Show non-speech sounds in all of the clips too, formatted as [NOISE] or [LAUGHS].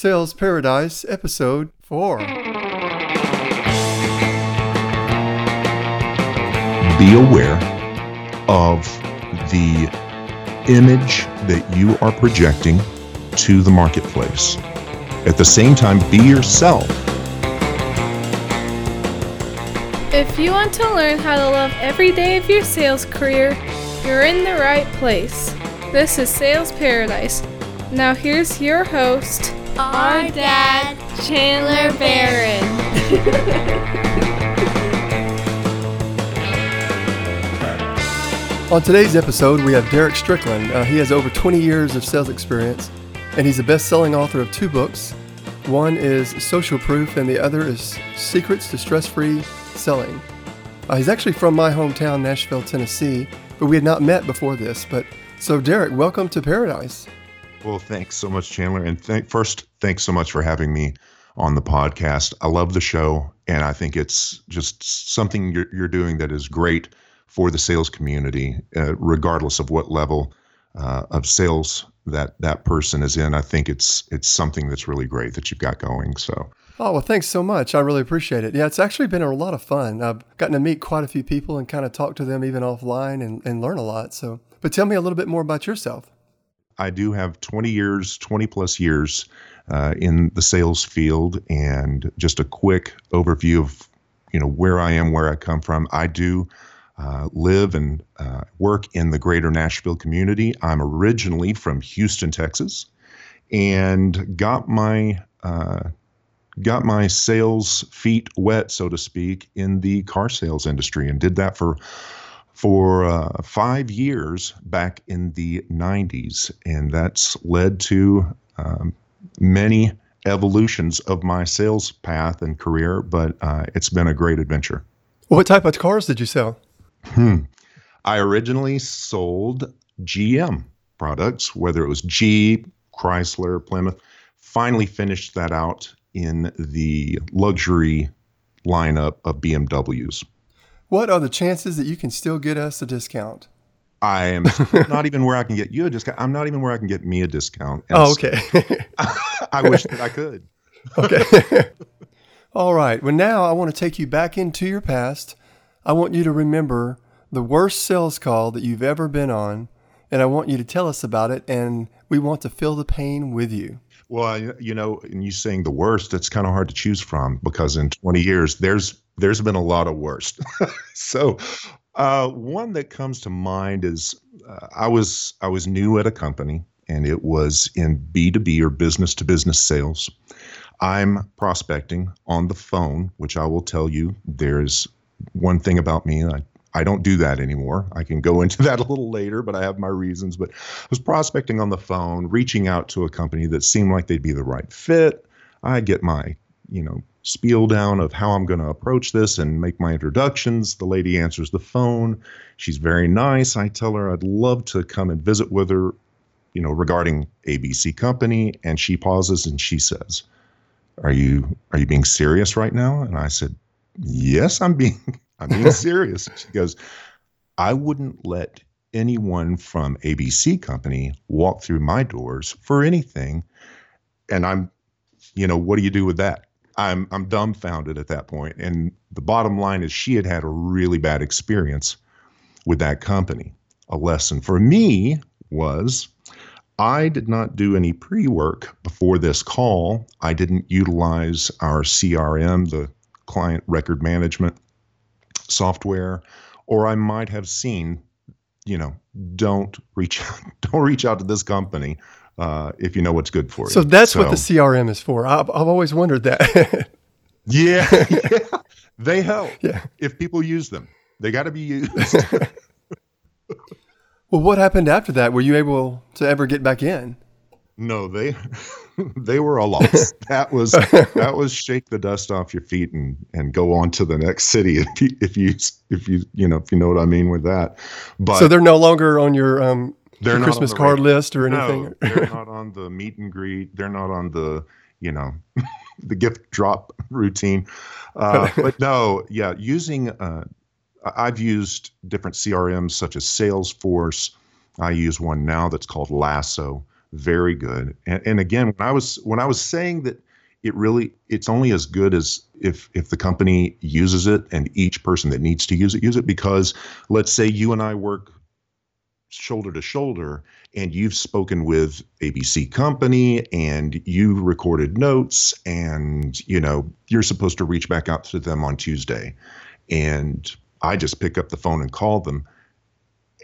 Sales Paradise, Episode 4. Be aware of the image that you are projecting to the marketplace. At the same time, be yourself. If you want to learn how to love every day of your sales career, you're in the right place. This is Sales Paradise. Now here's your host, Our dad, Chandler Barron. On today's episode, we have Derek Strickland. Uh, he has over 20 years of sales experience, and he's a best selling author of two books. One is Social Proof, and the other is Secrets to Stress Free Selling. Uh, he's actually from my hometown, Nashville, Tennessee, but we had not met before this. But so, Derek, welcome to Paradise. Well, thanks so much, Chandler. And th- first, thanks so much for having me on the podcast. I love the show, and I think it's just something you're, you're doing that is great for the sales community, uh, regardless of what level uh, of sales that that person is in. I think it's it's something that's really great that you've got going. So. Oh, well, thanks so much. I really appreciate it. Yeah, it's actually been a lot of fun. I've gotten to meet quite a few people and kind of talk to them even offline and, and learn a lot. So, but tell me a little bit more about yourself. I do have 20 years, 20 plus years uh, in the sales field, and just a quick overview of you know where I am, where I come from. I do uh, live and uh, work in the greater Nashville community. I'm originally from Houston, Texas, and got my uh, got my sales feet wet, so to speak, in the car sales industry, and did that for for uh, five years back in the 90s, and that's led to um, many evolutions of my sales path and career. But uh, it's been a great adventure. What type of cars did you sell? Hmm. I originally sold GM products, whether it was Jeep, Chrysler, Plymouth. Finally finished that out in the luxury lineup of BMWs. What are the chances that you can still get us a discount? I am [LAUGHS] not even where I can get you a discount. I'm not even where I can get me a discount. And Oh, okay. [LAUGHS] I wish that I could. [LAUGHS] okay. All right. Well, now I want to take you back into your past. I want you to remember the worst sales call that you've ever been on, and I want you to tell us about it, and we want to feel the pain with you. Well, I- you know, and you saying the worst, it's kind of hard to choose from because in 20 years, there's there's been a lot of worst. [LAUGHS] so, uh, one that comes to mind is uh, I was I was new at a company, and it was in B2B or business to business sales. I'm prospecting on the phone, which I will tell you there's one thing about me. I, I don't do that anymore. I can go [LAUGHS] into that a little later, but I have my reasons. But I was prospecting on the phone, reaching out to a company that seemed like they'd be the right fit. I get my, you know, spiel down of how I'm going to approach this and make my introductions. The lady answers the phone. She's very nice. I tell her I'd love to come and visit with her, you know, regarding ABC company. And she pauses and she says, "Are you are you being serious right now?" And I said, "Yes, I'm being [LAUGHS] I'm being serious." She goes, "I wouldn't let anyone from ABC company walk through my doors for anything." And I'm, you know, what do you do with that? I'm I'm dumbfounded at that point. And the bottom line is she had had a really bad experience with that company. A lesson for me was I did not do any pre-work before this call. I didn't utilize our CRM, the client record management software, or I might have seen, you know, don't reach [LAUGHS] don't reach out to this company uh, if you know what's good for you. So that's what the CRM is for. I've, I've always wondered that. [LAUGHS] Yeah, yeah. [LAUGHS] [LAUGHS] They help yeah. if people use them. They got to be used. Well, what happened after that? Were you able to ever get back in? no, they they were a loss. That was that was shake the dust off your feet and and go on to the next city if you if you if you you know if you know what I mean with that. But so they're no longer on your um, they're Christmas the card list or anything. No, they're [LAUGHS] not on the meet and greet. They're not on the, you know, [LAUGHS] the gift drop routine. Uh, but no, yeah, using, uh, I've used different CRMs such as Salesforce. I use one now that's called Lasso. very good. And, and again, when I was when I was saying that it really it's only as good as if if the company uses it and each person that needs to use it use it because let's say you and I work shoulder to shoulder and you've spoken with ABC company and you recorded notes and you know you're supposed to reach back out to them on Tuesday. And I just pick up the phone and call them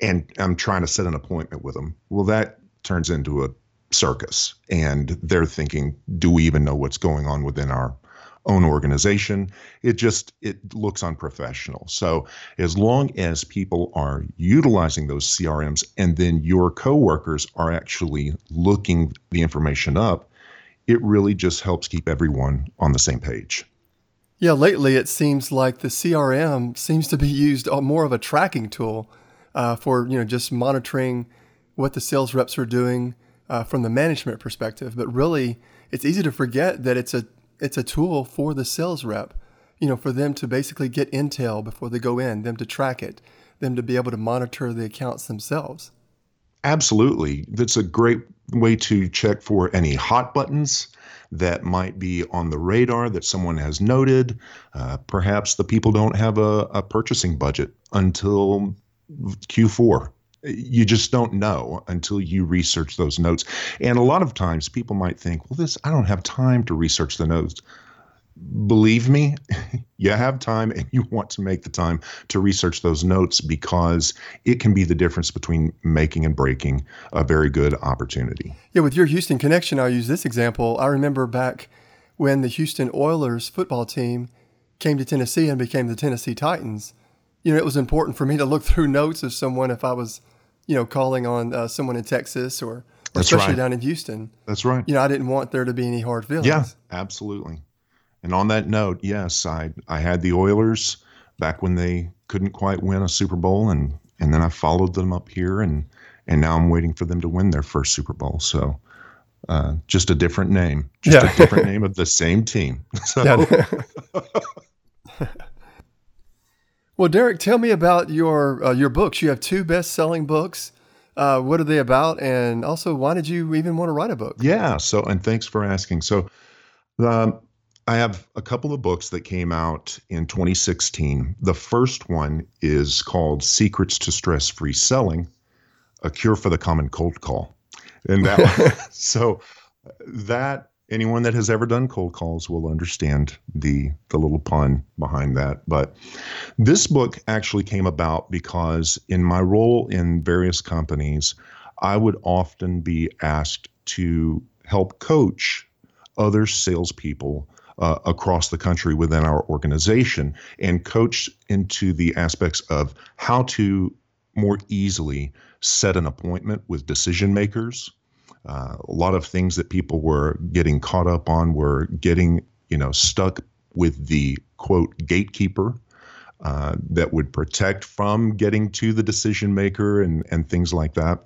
and I'm trying to set an appointment with them. Well that turns into a circus and they're thinking do we even know what's going on within our own organization. It just it looks unprofessional. So as long as people are utilizing those crms and then your coworkers are actually looking the information up it really just helps keep everyone on the same page. Yeah lately it seems like the crm seems to be used more of a tracking tool uh, for you know just monitoring what the sales reps are doing uh, from the management perspective. But really, it's easy to forget that it's a it's a tool for the sales rep. You know, for them to basically get intel before they go in, them to track it, them to be able to monitor the accounts themselves. Absolutely, that's a great way to check for any hot buttons that might be on the radar that someone has noted. Uh, perhaps the people don't have a, a purchasing budget until Q4 you just don't know until you research those notes. And a lot of times people might think, well, this, I don't have time to research the notes. Believe me, [LAUGHS] you have time and you want to make the time to research those notes because it can be the difference between making and breaking a very good opportunity. Yeah, with your Houston connection, I'll use this example. I remember back when the Houston Oilers football team came to Tennessee and became the Tennessee Titans. You know, it was important for me to look through [LAUGHS] notes of someone if I was you know, calling on uh, someone in Texas or, That's especially right. down in Houston. That's right. You know, I didn't want there to be any hard feelings. Yeah, absolutely. And on that note, yes, I I had the Oilers back when they couldn't quite win a Super Bowl, and and then I followed them up here, and and now I'm waiting for them to win their first Super Bowl. So. Uh, just a different name, just Yeah. a different name of the same team. [LAUGHS] So, Yeah. [LAUGHS] well, Derek, tell me about your uh, your books. You have two best-selling books. Uh, what are they about? And also, why did you even want to write a book? Yeah. So, and thanks for asking. So, um, I have a couple of books that came out in 2016. The first one is called Secrets to Stress Free Selling A Cure for the Common Cold Call. And that, [LAUGHS] so that anyone that has ever done cold calls will understand the the little pun behind that. But this book actually came about because in my role in various companies i would often be asked to help coach other salespeople uh, across the country within our organization and coach into the aspects of how to more easily set an appointment with decision makers uh, a lot of things that people were getting caught up on were getting you know stuck with the quote gatekeeper uh, that would protect from getting to the decision maker and and things like that.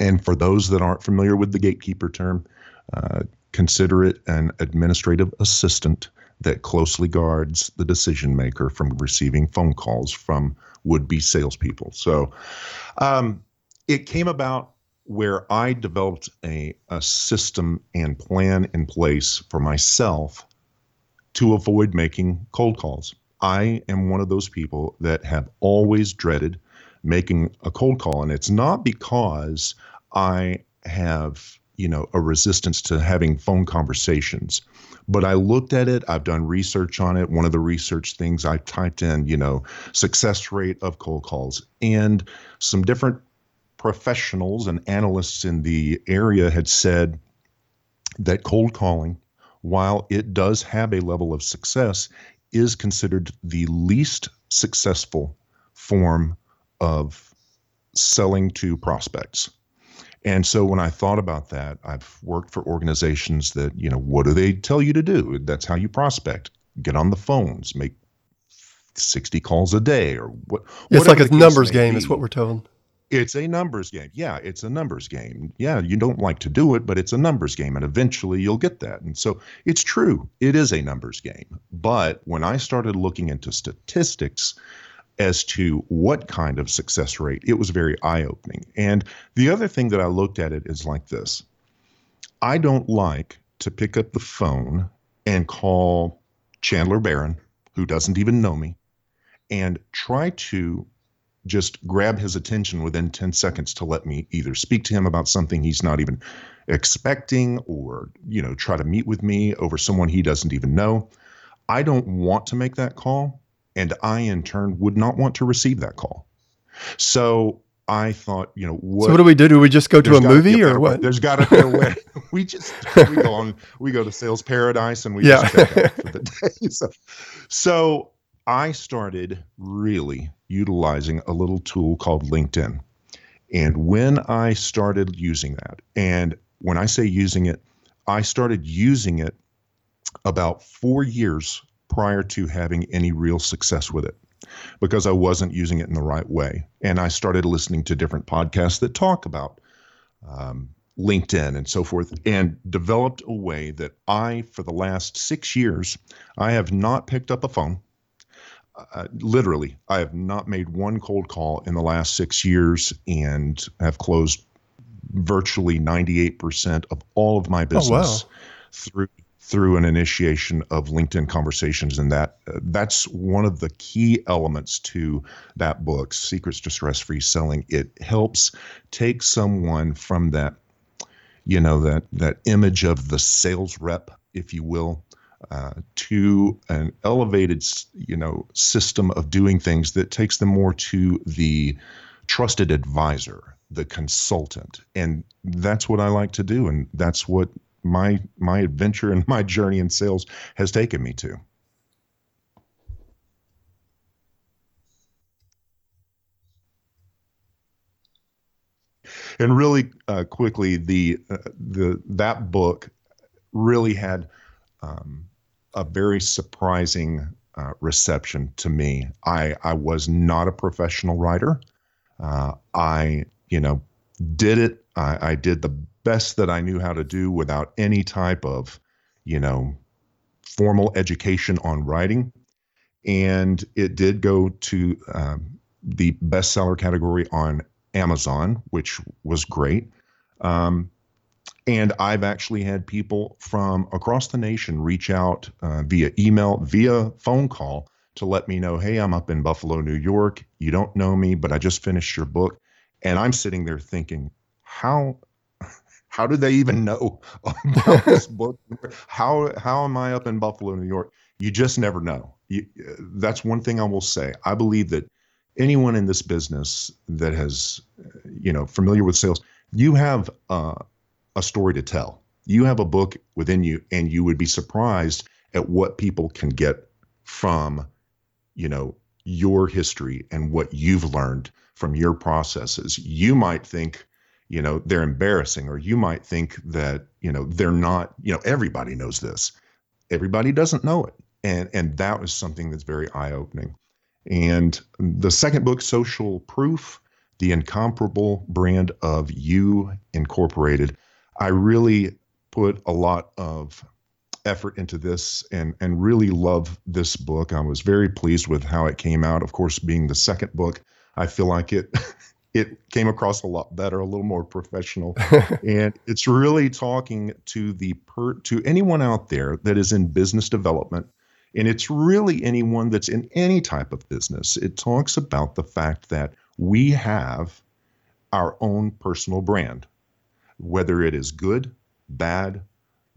And for those that aren't familiar with the gatekeeper term uh, consider it an administrative assistant that closely guards the decision maker from receiving phone calls from would-be salespeople. So um, it came about where I developed a, a system and plan in place for myself to avoid making cold calls. I am one of those people that have always dreaded making a cold call. And it's not because I have, you know, a resistance to having phone conversations. But I looked at it, I've done research on it. One of the research things I typed in, you know, success rate of cold calls and some different professionals and analysts in the area had said that cold calling, while it does have a level of success, is considered the least successful form of selling to prospects. And so when I thought about that, I've worked for organizations that, you know, what do they tell you to do? That's how you prospect. Get on the phones, make 60 calls a day or what. It's like a numbers game, be. is what we're told. It's a numbers game. Yeah, it's a numbers game. Yeah, you don't like to do it, but it's a numbers game, and eventually you'll get that. And so it's true. It is a numbers game. But when I started looking into statistics, as to what kind of success rate, it was very eye opening. And the other thing that I looked at it is like this I don't like to pick up the phone and call Chandler Barron, who doesn't even know me, and try to just grab his attention within 10 seconds to let me either speak to him about something he's not even expecting or you know try to meet with me over someone he doesn't even know i don't want to make that call and I, in turn, would not want to receive that call. So I thought, you know, what, so what do we do? Do we just go to a movie or what? There's got to be a way. [LAUGHS] [LAUGHS] we just we go on. We go to Sales Paradise and we yeah. just check out for the [LAUGHS] day. So, so I started really utilizing a little tool called LinkedIn, and when I started using that, and when I say using it, I started using it about four years prior to having any real success with it because I wasn't using it in the right way. And I started listening to different podcasts that talk about um, LinkedIn and so forth, and developed a way that I, for the last six years, I have not picked up a phone. Uh, literally, I have not made one cold call in the last six years and have closed virtually 98% of all of my business oh, wow. through through an initiation of LinkedIn conversations, and that uh, that's one of the key elements to that book, Secrets to Stress Free Selling. It helps take someone from that, you know, that that image of the sales rep, if you will, uh, to an elevated, you know, system of doing things that takes them more to the trusted advisor, the consultant, and that's what I like to do, and that's what my my adventure and [LAUGHS] my journey in sales has taken me to. And really uh, quickly, the uh, the that book really had um, a very surprising uh, reception to me. I I was not a professional writer. Uh, I you know did it. I, I did the best that I knew how to do without any type of, you know, formal education on writing. And it did go to um, the bestseller category on Amazon, which was great. Um, and I've actually had people from across the nation reach out uh, via email, via phone call to let me know, hey, I'm up in Buffalo, New York. You don't know me, but I just finished your book. And I'm sitting there thinking, how how did they even know [LAUGHS] about [LAUGHS] this book? How how am I up in Buffalo, New York? You just never know. You, that's one thing I will say. I believe that anyone in this business that has, you know, familiar with sales, you have uh, a story to tell. You have a book within you, and you would be surprised at what people can get from, you know, your history and what you've learned from your processes. You might think you know they're embarrassing or you might think that you know they're not you know everybody knows this everybody doesn't know it and and that was something that's very eye-opening and the second book social proof the incomparable brand of you incorporated i really put a lot of effort into this and and really love this book i was very pleased with how it came out of course being the second book i feel like it [LAUGHS] it came across a lot better, a little more professional. [LAUGHS] and it's really talking to the per, to anyone out there that is in business development. And it's really anyone that's in any type of business. It talks about the fact that we have our own personal brand, whether it is good, bad,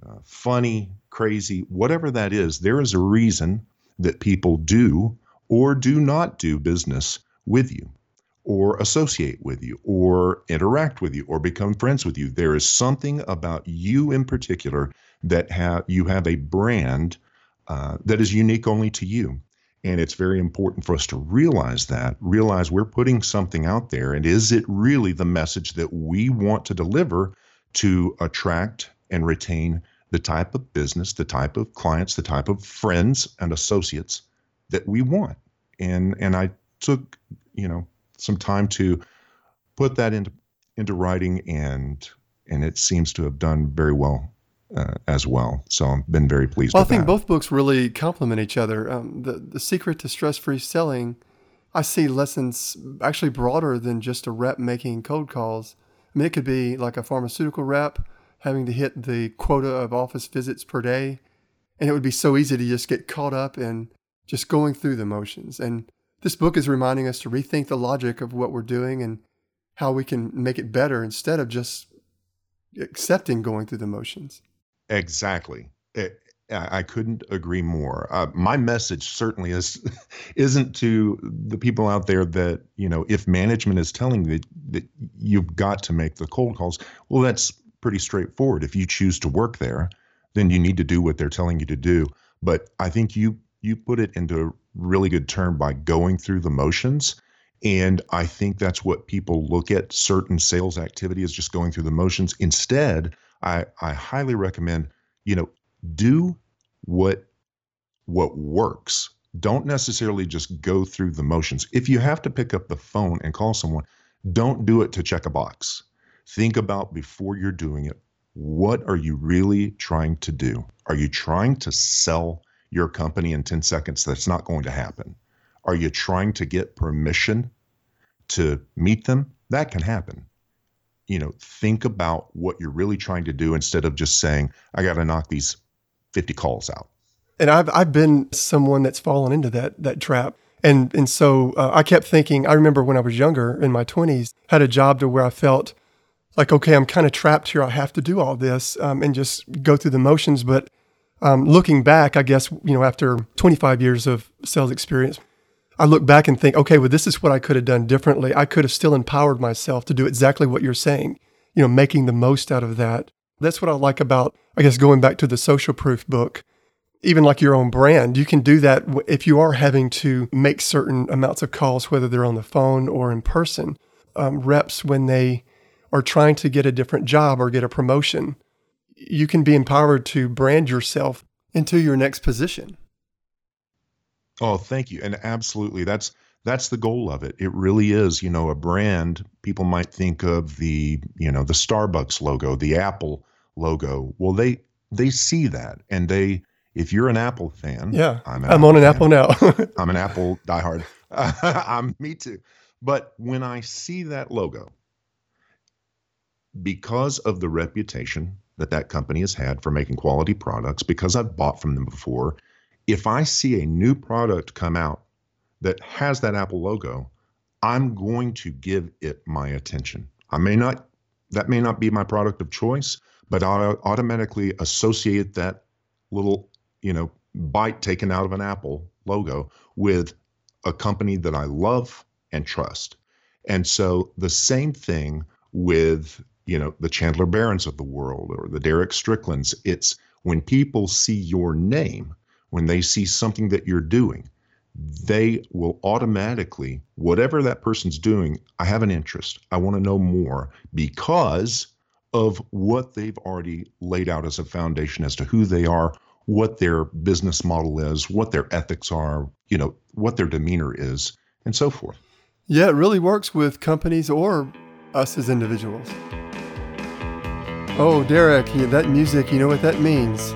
uh, funny, crazy, whatever that is, there is a reason that people do or do not do business with you or associate with you or interact with you or become friends with you. There is something about you in particular that have you have a brand uh, that is unique only to you. And it's very important for us to realize that, realize we're putting something out there. And is it really the message that we want to deliver to attract and retain the type of business, the type of clients, the type of friends and associates that we want? And and I took, you know, some time to put that into into writing, and and it seems to have done very well uh, as well. So I've been very pleased. Well, I think that. both books really complement each other. Um, the the secret to stress free selling. I see lessons actually broader than just a rep making cold calls. I mean, it could be like a pharmaceutical rep having to hit the quota of office visits per day. And it would be so easy to just get caught up in just going through the motions. And this book is reminding us to rethink the logic of what we're doing and how we can make it better instead of just accepting going through the motions. Exactly. It, I couldn't agree more. Uh, my message certainly is [LAUGHS] isn't to the people out there that you know if management is telling you that, that you've got to make the cold calls. Well, that's pretty straightforward. If you choose to work there, then you need to do what they're telling you to do. But I think you you put it into a really good term by going through the motions. And I think that's what people look at certain sales activity as just going through the motions. Instead, I, I highly recommend, you know, do what what works. Don't necessarily just go through the motions. If you have to pick up the phone and call someone, don't do it to check a box. Think about before you're doing it, what are you really trying to do? Are you trying to sell your company in 10 seconds? That's not going to happen. Are you trying to get permission to meet them? That can happen. You know, think about what you're really trying to do instead of just saying, I got to knock these 50 calls out. And I've I've been someone that's fallen into that that trap. And and so uh, I kept thinking. I remember when I was younger, in my 20s, had a job to where I felt like, okay, I'm kind of trapped here. I have to do all this um, and just go through the motions. But um, looking back, I guess you know, after 25 years of sales experience, I look back and think, okay, well, this is what I could have done differently. I could have still empowered myself to do exactly what you're saying. You know, making the most out of that. That's what I like about, I guess, going back to the social proof book. Even like your own brand, you can do that if you are having to make certain amounts of calls, whether they're on the phone or in person. Um, reps, when they are trying to get a different job or get a promotion, you can be empowered to brand yourself into your next position. Oh, thank you. And absolutely, that's that's the goal of it. It really is, you know, a brand. People might think of the, you know, the Starbucks logo, the Apple logo. Well, they they see that, and they, if you're an Apple fan, yeah, I'm, I'm on an fan. Apple now. [LAUGHS] I'm an Apple diehard. [LAUGHS] I'm me too. But when I see that logo, because of the reputation that that company has had for making quality products, because I've bought from them before, if I see a new product come out that has that Apple logo, I'm going to give it my attention. I may not, that may not be my product of choice, but I'll automatically associate that little, you know, bite taken out of an Apple logo with a company that I love and trust. And so the same thing with, you know, the Chandler Barrons of the world or the Derek Stricklands. It's when people see your name, when they see something that you're doing, they will automatically, whatever that person's doing, I have an interest. I want to know more because of what they've already laid out as a foundation as to who they are, what their business model is, what their ethics are, you know, what their demeanor is, and so forth. Yeah, it really works with companies or us as individuals. Oh, Derek, that music, you know what that means.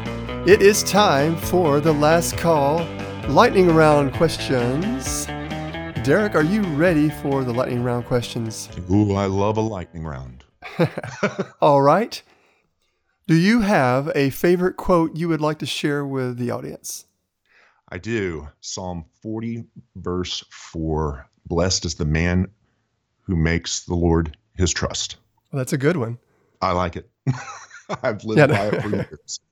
It is time for the last call lightning round questions. Derek, are you ready for the lightning round questions? Ooh, I love a lightning round. [LAUGHS] All right. Do you have a favorite quote you would like to share with the audience? I do. Psalm 40, verse 4 Blessed is the man who makes the Lord his trust. Well, that's a good one. I like it. [LAUGHS] I've lived yeah. by it for years. [LAUGHS]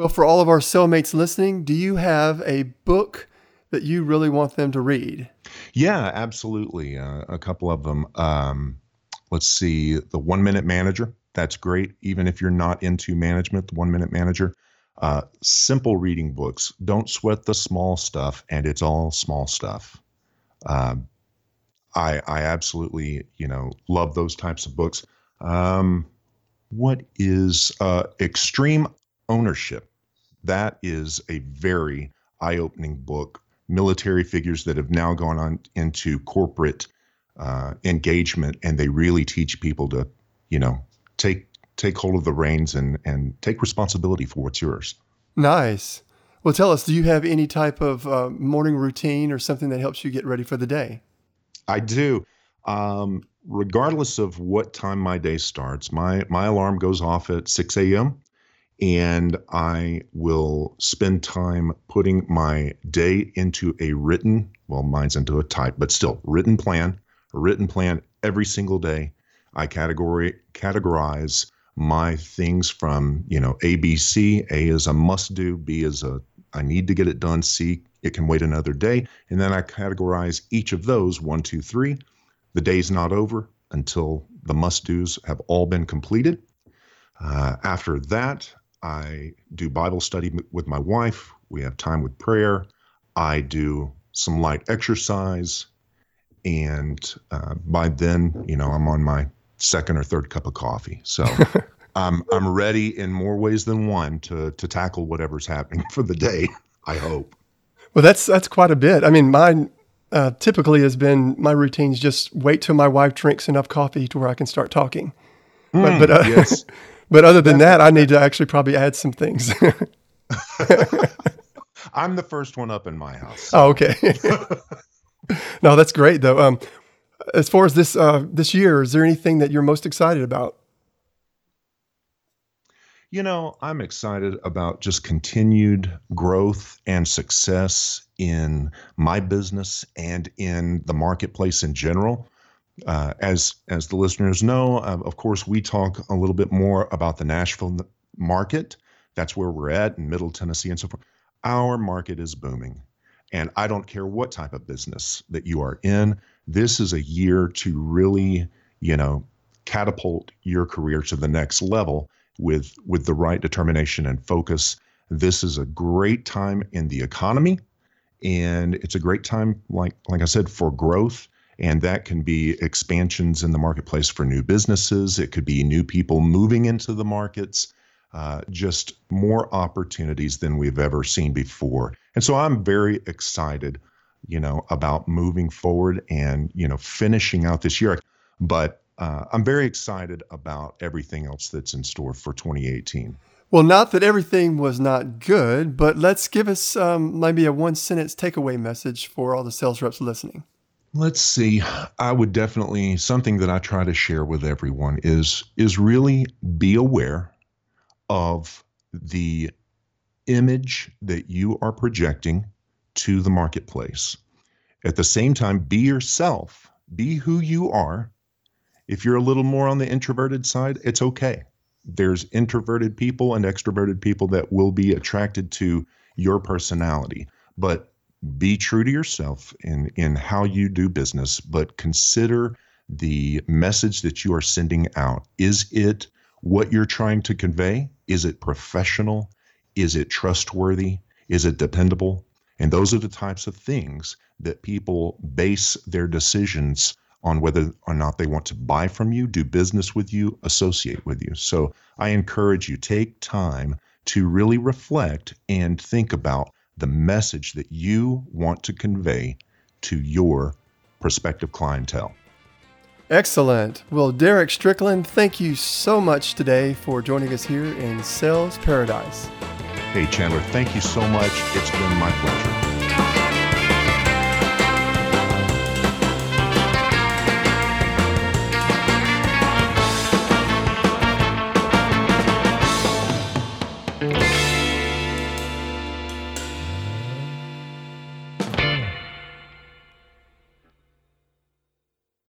Well, for all of our cellmates listening, do you have a book that you really want them to read? Yeah, absolutely. Uh, a couple of them. Um, let's see, The One Minute Manager. That's great, even if you're not into management, The One Minute Manager. Uh, simple reading books. Don't sweat the small stuff, and it's all small stuff. Um, I I absolutely you know love those types of books. Um, what is uh, extreme ownership? That is a very eye opening book. Military figures that have now gone on into corporate uh, engagement, and they really teach people to, you know, take take hold of the reins and and take responsibility for what's yours. Nice. Well, tell us, do you have any type of uh, morning routine or something that helps you get ready for the day? I do. Um, regardless of what time my day starts, my, my alarm goes off at 6 a.m. and I will spend time putting my day into a written, well, mine's into a type, but still written plan, a written plan every single day. I category categorize my things from you know A B C. A is a must do. B is a I need to get it done. C, it can wait another day. And then I categorize each of those one, two, three. The day's not over until the must do's have all been completed. Uh, after that, I do Bible study with my wife. We have time with prayer. I do some light exercise. And uh, by then, you know, I'm on my second or third cup of coffee. So [LAUGHS] I'm I'm ready in more ways than one to to tackle whatever's happening for the day. I hope. Well, that's that's quite a bit. I mean, mine uh, typically has been my routines just wait till my wife drinks enough coffee to where I can start talking. Mm, but but, uh, yes. [LAUGHS] but other than that, I need to actually probably add some things. [LAUGHS] I'm the first one up in my house. So. Oh, okay. [LAUGHS] no, that's great though. Um, as far as this uh, this year, is there anything that you're most excited about? You know, I'm excited about just continued growth and success in my business and in the marketplace in general. Uh, as as the listeners know, uh, of course, we talk a little bit more about the Nashville market. That's where we're at in Middle Tennessee and so forth. Our market is booming, and I don't care what type of business that you are in. This is a year to really, you know, catapult your career to the next level with with the right determination and focus. This is a great time in the economy, and it's a great time, like like I said, for growth. And that can be expansions in the marketplace for new businesses. It could be new people moving into the markets. Uh, just more opportunities than we've ever seen before. And so I'm very excited, you know, about moving forward and you know finishing out this year. But uh, I'm very excited about everything else that's in store for 2018. Well, not that everything was not good, but let's give us um, maybe a one sentence takeaway message for all the sales reps listening. Let's see. I would definitely something that I try to share with everyone is is really be aware of the image that you are projecting to the marketplace. At the same time, be yourself. Be who you are if you're a little more on the introverted side, it's okay. There's introverted people and extroverted people that will be attracted to your personality. But be true to yourself in, in how you do business, but consider the message that you are sending out. Is it what you're trying to convey? Is it professional? Is it trustworthy? Is it dependable? And those are the types of things that people base their decisions on whether or not they want to buy from you, do business with you, associate with you. So I encourage you take time to really reflect and think about the message that you want to convey to your prospective clientele. Excellent. Well, Derek Strickland, thank you so much today for joining us here in Sales Paradise. Hey, Chandler, thank you so much. It's been my pleasure.